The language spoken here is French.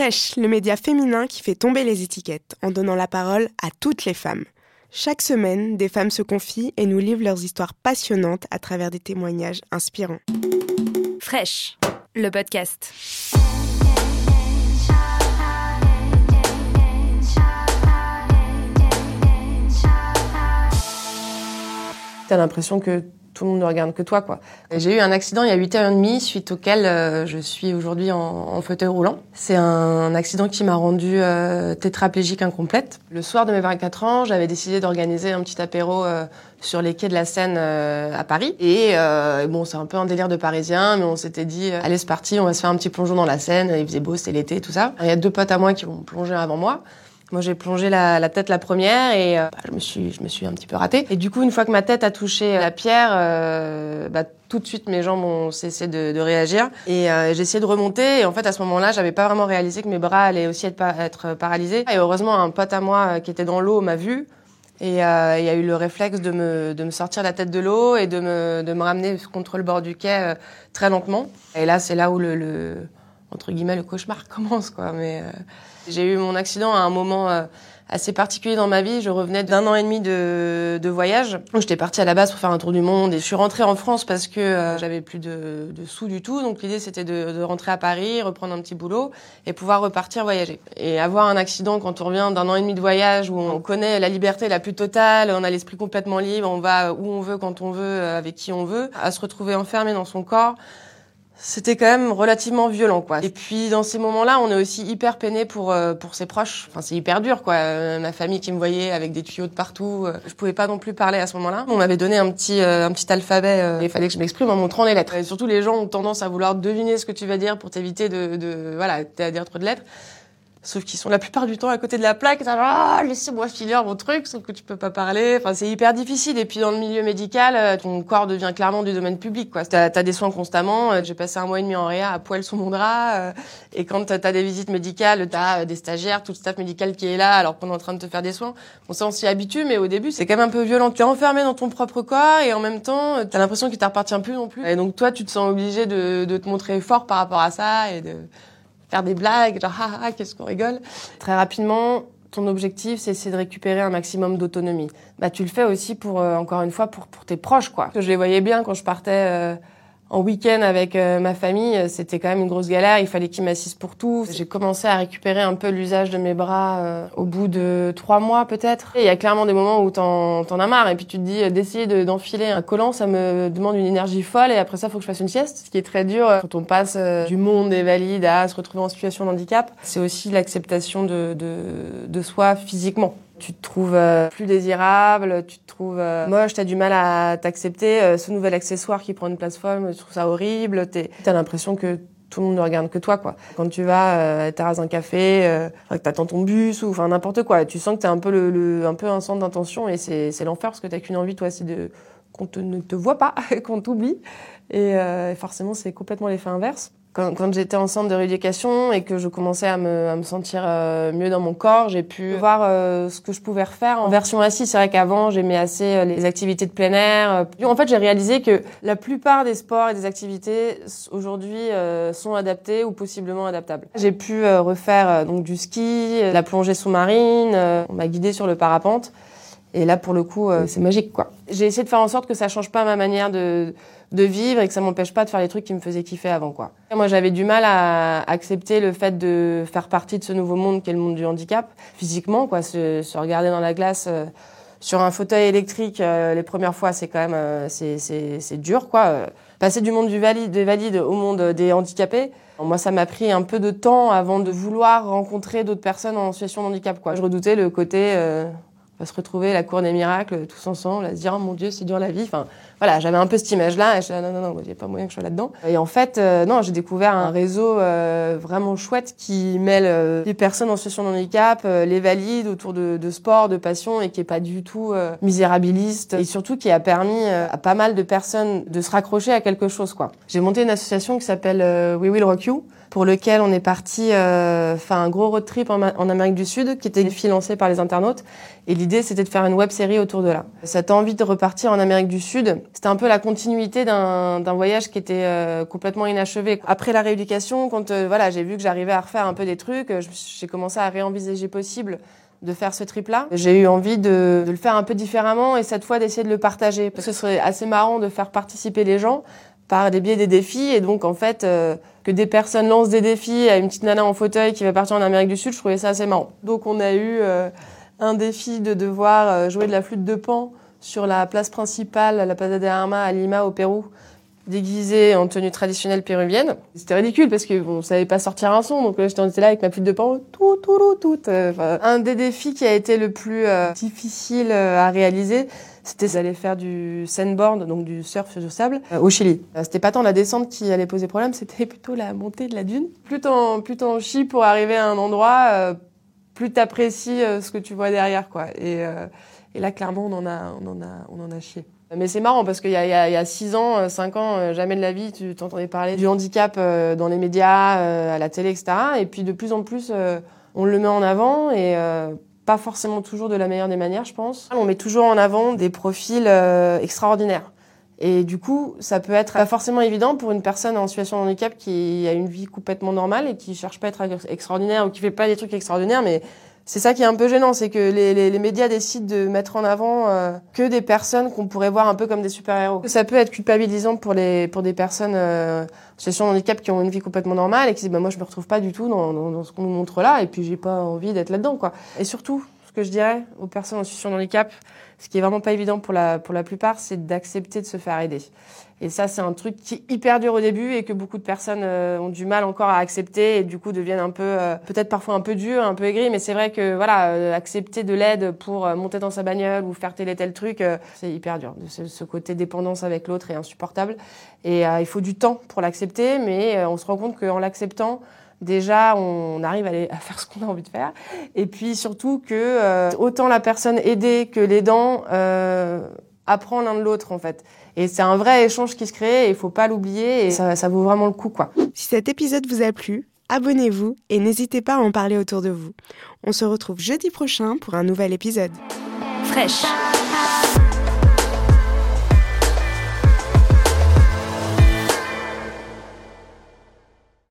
Fresh, le média féminin qui fait tomber les étiquettes en donnant la parole à toutes les femmes. Chaque semaine, des femmes se confient et nous livrent leurs histoires passionnantes à travers des témoignages inspirants. Fresh, le podcast. T'as l'impression que tout le monde ne regarde que toi, quoi. J'ai eu un accident il y a 8 heures et demie, suite auquel euh, je suis aujourd'hui en, fauteuil roulant. C'est un accident qui m'a rendue euh, tétraplégique incomplète. Le soir de mes 24 ans, j'avais décidé d'organiser un petit apéro euh, sur les quais de la Seine à Paris. Et bon, c'est un peu un délire de Parisien, mais on s'était dit, allez, c'est parti, on va se faire un petit plongeon dans la Seine. Il faisait beau, c'était l'été, tout ça. Il y a deux potes à moi qui vont plonger avant moi. Moi, j'ai plongé la, la, tête la première et euh, bah, je me suis, je me suis un petit peu ratée. Et du coup, une fois que ma tête a touché la pierre, euh, bah, tout de suite mes jambes ont cessé de, de réagir et euh, j'ai essayé de remonter. Et en fait, à ce moment-là, j'avais pas vraiment réalisé que mes bras allaient aussi être, paralysés. Et heureusement, un pote à moi euh, qui était dans l'eau m'a vu. Et euh, il y a eu le réflexe de me, de me sortir la tête de l'eau et de me, de me ramener contre le bord du quai très lentement. Et là, c'est là où le, le, entre guillemets, le cauchemar commence, quoi. Mais j'ai eu mon accident à un moment euh, assez particulier dans ma vie. Je revenais d'un an et demi de, de voyage. J'étais partie à la base pour faire un tour du monde et je suis rentrée en France parce que euh, j'avais plus de, de, sous du tout. Donc l'idée c'était de, de, rentrer à Paris, reprendre un petit boulot et pouvoir repartir voyager. Et avoir un accident quand on revient d'un an et demi de voyage où on connaît la liberté la plus totale, on a l'esprit complètement libre, on va où on veut, quand on veut, avec qui on veut, à se retrouver enfermé dans son corps c'était quand même relativement violent quoi. Et puis dans ces moments-là, on est aussi hyper peiné pour euh, pour ses proches. Enfin, c'est hyper dur quoi. Euh, ma famille qui me voyait avec des tuyaux de partout, euh, je pouvais pas non plus parler à ce moment-là. On m'avait donné un petit euh, un petit alphabet euh, il fallait que je m'exprime en montrant les lettres. Et surtout les gens ont tendance à vouloir deviner ce que tu vas dire pour t'éviter de de voilà, à dire trop de lettres. Sauf qu'ils sont la plupart du temps à côté de la plaque, ah, laissez-moi filer mon truc, sauf que tu peux pas parler. Enfin, c'est hyper difficile. Et puis dans le milieu médical, euh, ton corps devient clairement du domaine public. Quoi. T'as as des soins constamment. Euh, j'ai passé un mois et demi en réa à poil sous mon drap. Euh, et quand t'as as des visites médicales, t'as des stagiaires, tout le staff médical qui est là, alors qu'on est en train de te faire des soins. Bon, ça on s'y habitue, mais au début c'est quand même un peu violent. T'es enfermé dans ton propre corps et en même temps t'as l'impression qu'il t'appartient plus non plus. Et donc toi, tu te sens obligé de, de te montrer fort par rapport à ça et de faire des blagues, genre ah, ah qu'est-ce qu'on rigole. Très rapidement, ton objectif c'est de récupérer un maximum d'autonomie. Bah tu le fais aussi pour euh, encore une fois pour pour tes proches quoi. Je les voyais bien quand je partais euh, en week-end avec euh, ma famille, c'était quand même une grosse galère. Il fallait qu'ils m'assistent pour tout. J'ai commencé à récupérer un peu l'usage de mes bras euh, au bout de trois mois peut-être. Il y a clairement des moments où t'en en as marre et puis tu te dis d'essayer d'enfiler un collant, ça me demande une énergie folle et après ça, faut que je fasse une sieste, ce qui est très dur quand on passe euh, du monde des valides à se retrouver en situation de handicap. C'est aussi l'acceptation de, de, de soi physiquement tu te trouves plus désirable, tu te trouves moche, t'as du mal à t'accepter. Ce nouvel accessoire qui prend une place folle, je trouve ça horrible. T'as l'impression que tout le monde ne regarde que toi, quoi. Quand tu vas euh, à terrasse un café, euh, t'attends ton bus ou enfin n'importe quoi, tu sens que t'es un peu le, un peu un centre d'intention et c'est l'enfer parce que t'as qu'une envie, toi, c'est de qu'on ne te voit pas, qu'on t'oublie. Et euh, forcément, c'est complètement l'effet inverse quand, quand j'étais en centre de rééducation et que je commençais à me, à me sentir euh, mieux dans mon corps, j'ai pu voir euh, ce que je pouvais refaire en version assise. C'est vrai qu'avant, j'aimais assez euh, les activités de plein air. En fait, j'ai réalisé que la plupart des sports et des activités aujourd'hui sont adaptés ou possiblement adaptables. J'ai pu refaire donc du ski, la plongée sous-marine. on m'a guidé sur le parapente. Et là, pour le coup, c'est magique, quoi. J'ai essayé de faire en sorte que ça change pas ma manière de de vivre et que ça m'empêche pas de faire les trucs qui me faisaient kiffer avant quoi. Moi j'avais du mal à accepter le fait de faire partie de ce nouveau monde qui est le monde du handicap physiquement quoi, se, se regarder dans la glace euh, sur un fauteuil électrique euh, les premières fois c'est quand même euh, c'est c'est dur quoi. Passer du monde du valide des valides au monde des handicapés. Moi, ça m'a pris un peu de temps avant de vouloir rencontrer d'autres personnes en situation de handicap. Quoi. Je redoutais le côté va se retrouver à la cour des miracles tous ensemble, à se dire oh mon Dieu c'est dur la vie. Enfin voilà, j'avais un peu cette image-là et je disais non non non, il n'y a pas moyen que je sois là-dedans. Et en fait euh, non, j'ai découvert un réseau euh, vraiment chouette qui mêle euh, les personnes en situation de handicap, euh, les valides autour de, de, sport, de passion et qui est pas du tout euh, misérabiliste et surtout qui a permis à pas mal de personnes de se raccrocher à quelque chose quoi. J'ai monté une association qui s'appelle We Will Rock You pour lequel on est parti faire un gros road trip en, Amérique du Sud, qui était financé par les internautes. L'idée, c'était de faire une web série autour de là. Cette envie de repartir en Amérique du Sud, c'était un peu la continuité d'un voyage qui était euh, complètement inachevé. Après la rééducation, quand euh, voilà, j'ai vu que j'arrivais à refaire un peu des trucs, j'ai commencé à réenvisager possible de faire ce trip-là. J'ai eu envie de, le faire un peu différemment et cette fois d'essayer de le partager. Parce que ce serait assez marrant de faire participer les gens par des biais des défis. Et donc, en fait, euh, que des personnes lancent des défis à une petite nana en fauteuil qui va partir en Amérique du Sud, je trouvais ça assez marrant. Donc, on a eu un défi de devoir euh, jouer de la flûte de pan sur la place principale, la Plaza de Armas à Lima, au Pérou, déguisé en tenue traditionnelle péruvienne. C'était ridicule parce que bon, on savait pas sortir un son, donc j'étais là avec ma flûte de pan, tout, tout, tout, tout. un des défis qui a été le plus difficile à réaliser, c'était d'aller faire du sandboard, donc du surf sur sable, euh, au Chili. Euh, c'était pas tant la descente qui allait poser problème, c'était plutôt la montée de la dune. Plus t'en, plus t'en chies pour arriver à un endroit, euh, plus t'apprécies ce que tu vois derrière, quoi. Et, et là, clairement, on en a, on en a, on en a chié. Mais c'est marrant parce qu'il y a, il y a six ans, ans, jamais de la vie, tu t'entendais parler du handicap dans les médias, à la télé, etc. Et puis de plus en plus, on le met en avant et pas forcément toujours de la meilleure des manières, je pense. On met toujours en avant des profils euh, extraordinaires. Et du coup, ça peut être pas forcément évident pour une personne en situation de handicap qui a une vie complètement normale et qui cherche pas à être extraordinaire ou qui fait pas des trucs extraordinaires, mais c'est ça qui est un peu gênant, c'est que les, les, médias décident de mettre en avant euh, que des personnes qu'on pourrait voir un peu comme des super-héros. Ça peut être culpabilisant pour les pour des personnes euh, en situation de handicap qui ont une vie complètement normale et qui disent bah moi je me retrouve pas du tout dans, dans, dans ce qu'on nous montre là et puis j'ai pas envie d'être là-dedans quoi. Et surtout, ce que je dirais aux personnes en situation de handicap, ce qui est vraiment pas évident pour la pour la plupart, c'est d'accepter de se faire aider. Et ça, c'est un truc qui est hyper dur au début et que beaucoup de personnes euh, ont du mal encore à accepter et du coup deviennent un peu, euh, peut-être parfois un peu dur, un peu aigris. Mais c'est vrai que voilà, euh, accepter de l'aide pour monter dans sa bagnole ou faire tel et tel truc, c'est hyper dur. Ce côté dépendance avec l'autre est insupportable. Et il faut du temps pour l'accepter, mais on se rend compte qu'en l'acceptant, déjà on arrive à, à faire ce qu'on a envie de faire et puis surtout que autant la personne aidée que l'aidant euh, apprend l'un de l'autre en fait et c'est un vrai échange qui se crée et il faut pas l'oublier et ça, ça vaut vraiment le coup quoi. Si cet épisode vous a plu, abonnez-vous et n'hésitez pas à en parler autour de vous. On se retrouve jeudi prochain pour un nouvel épisode. Fraîche.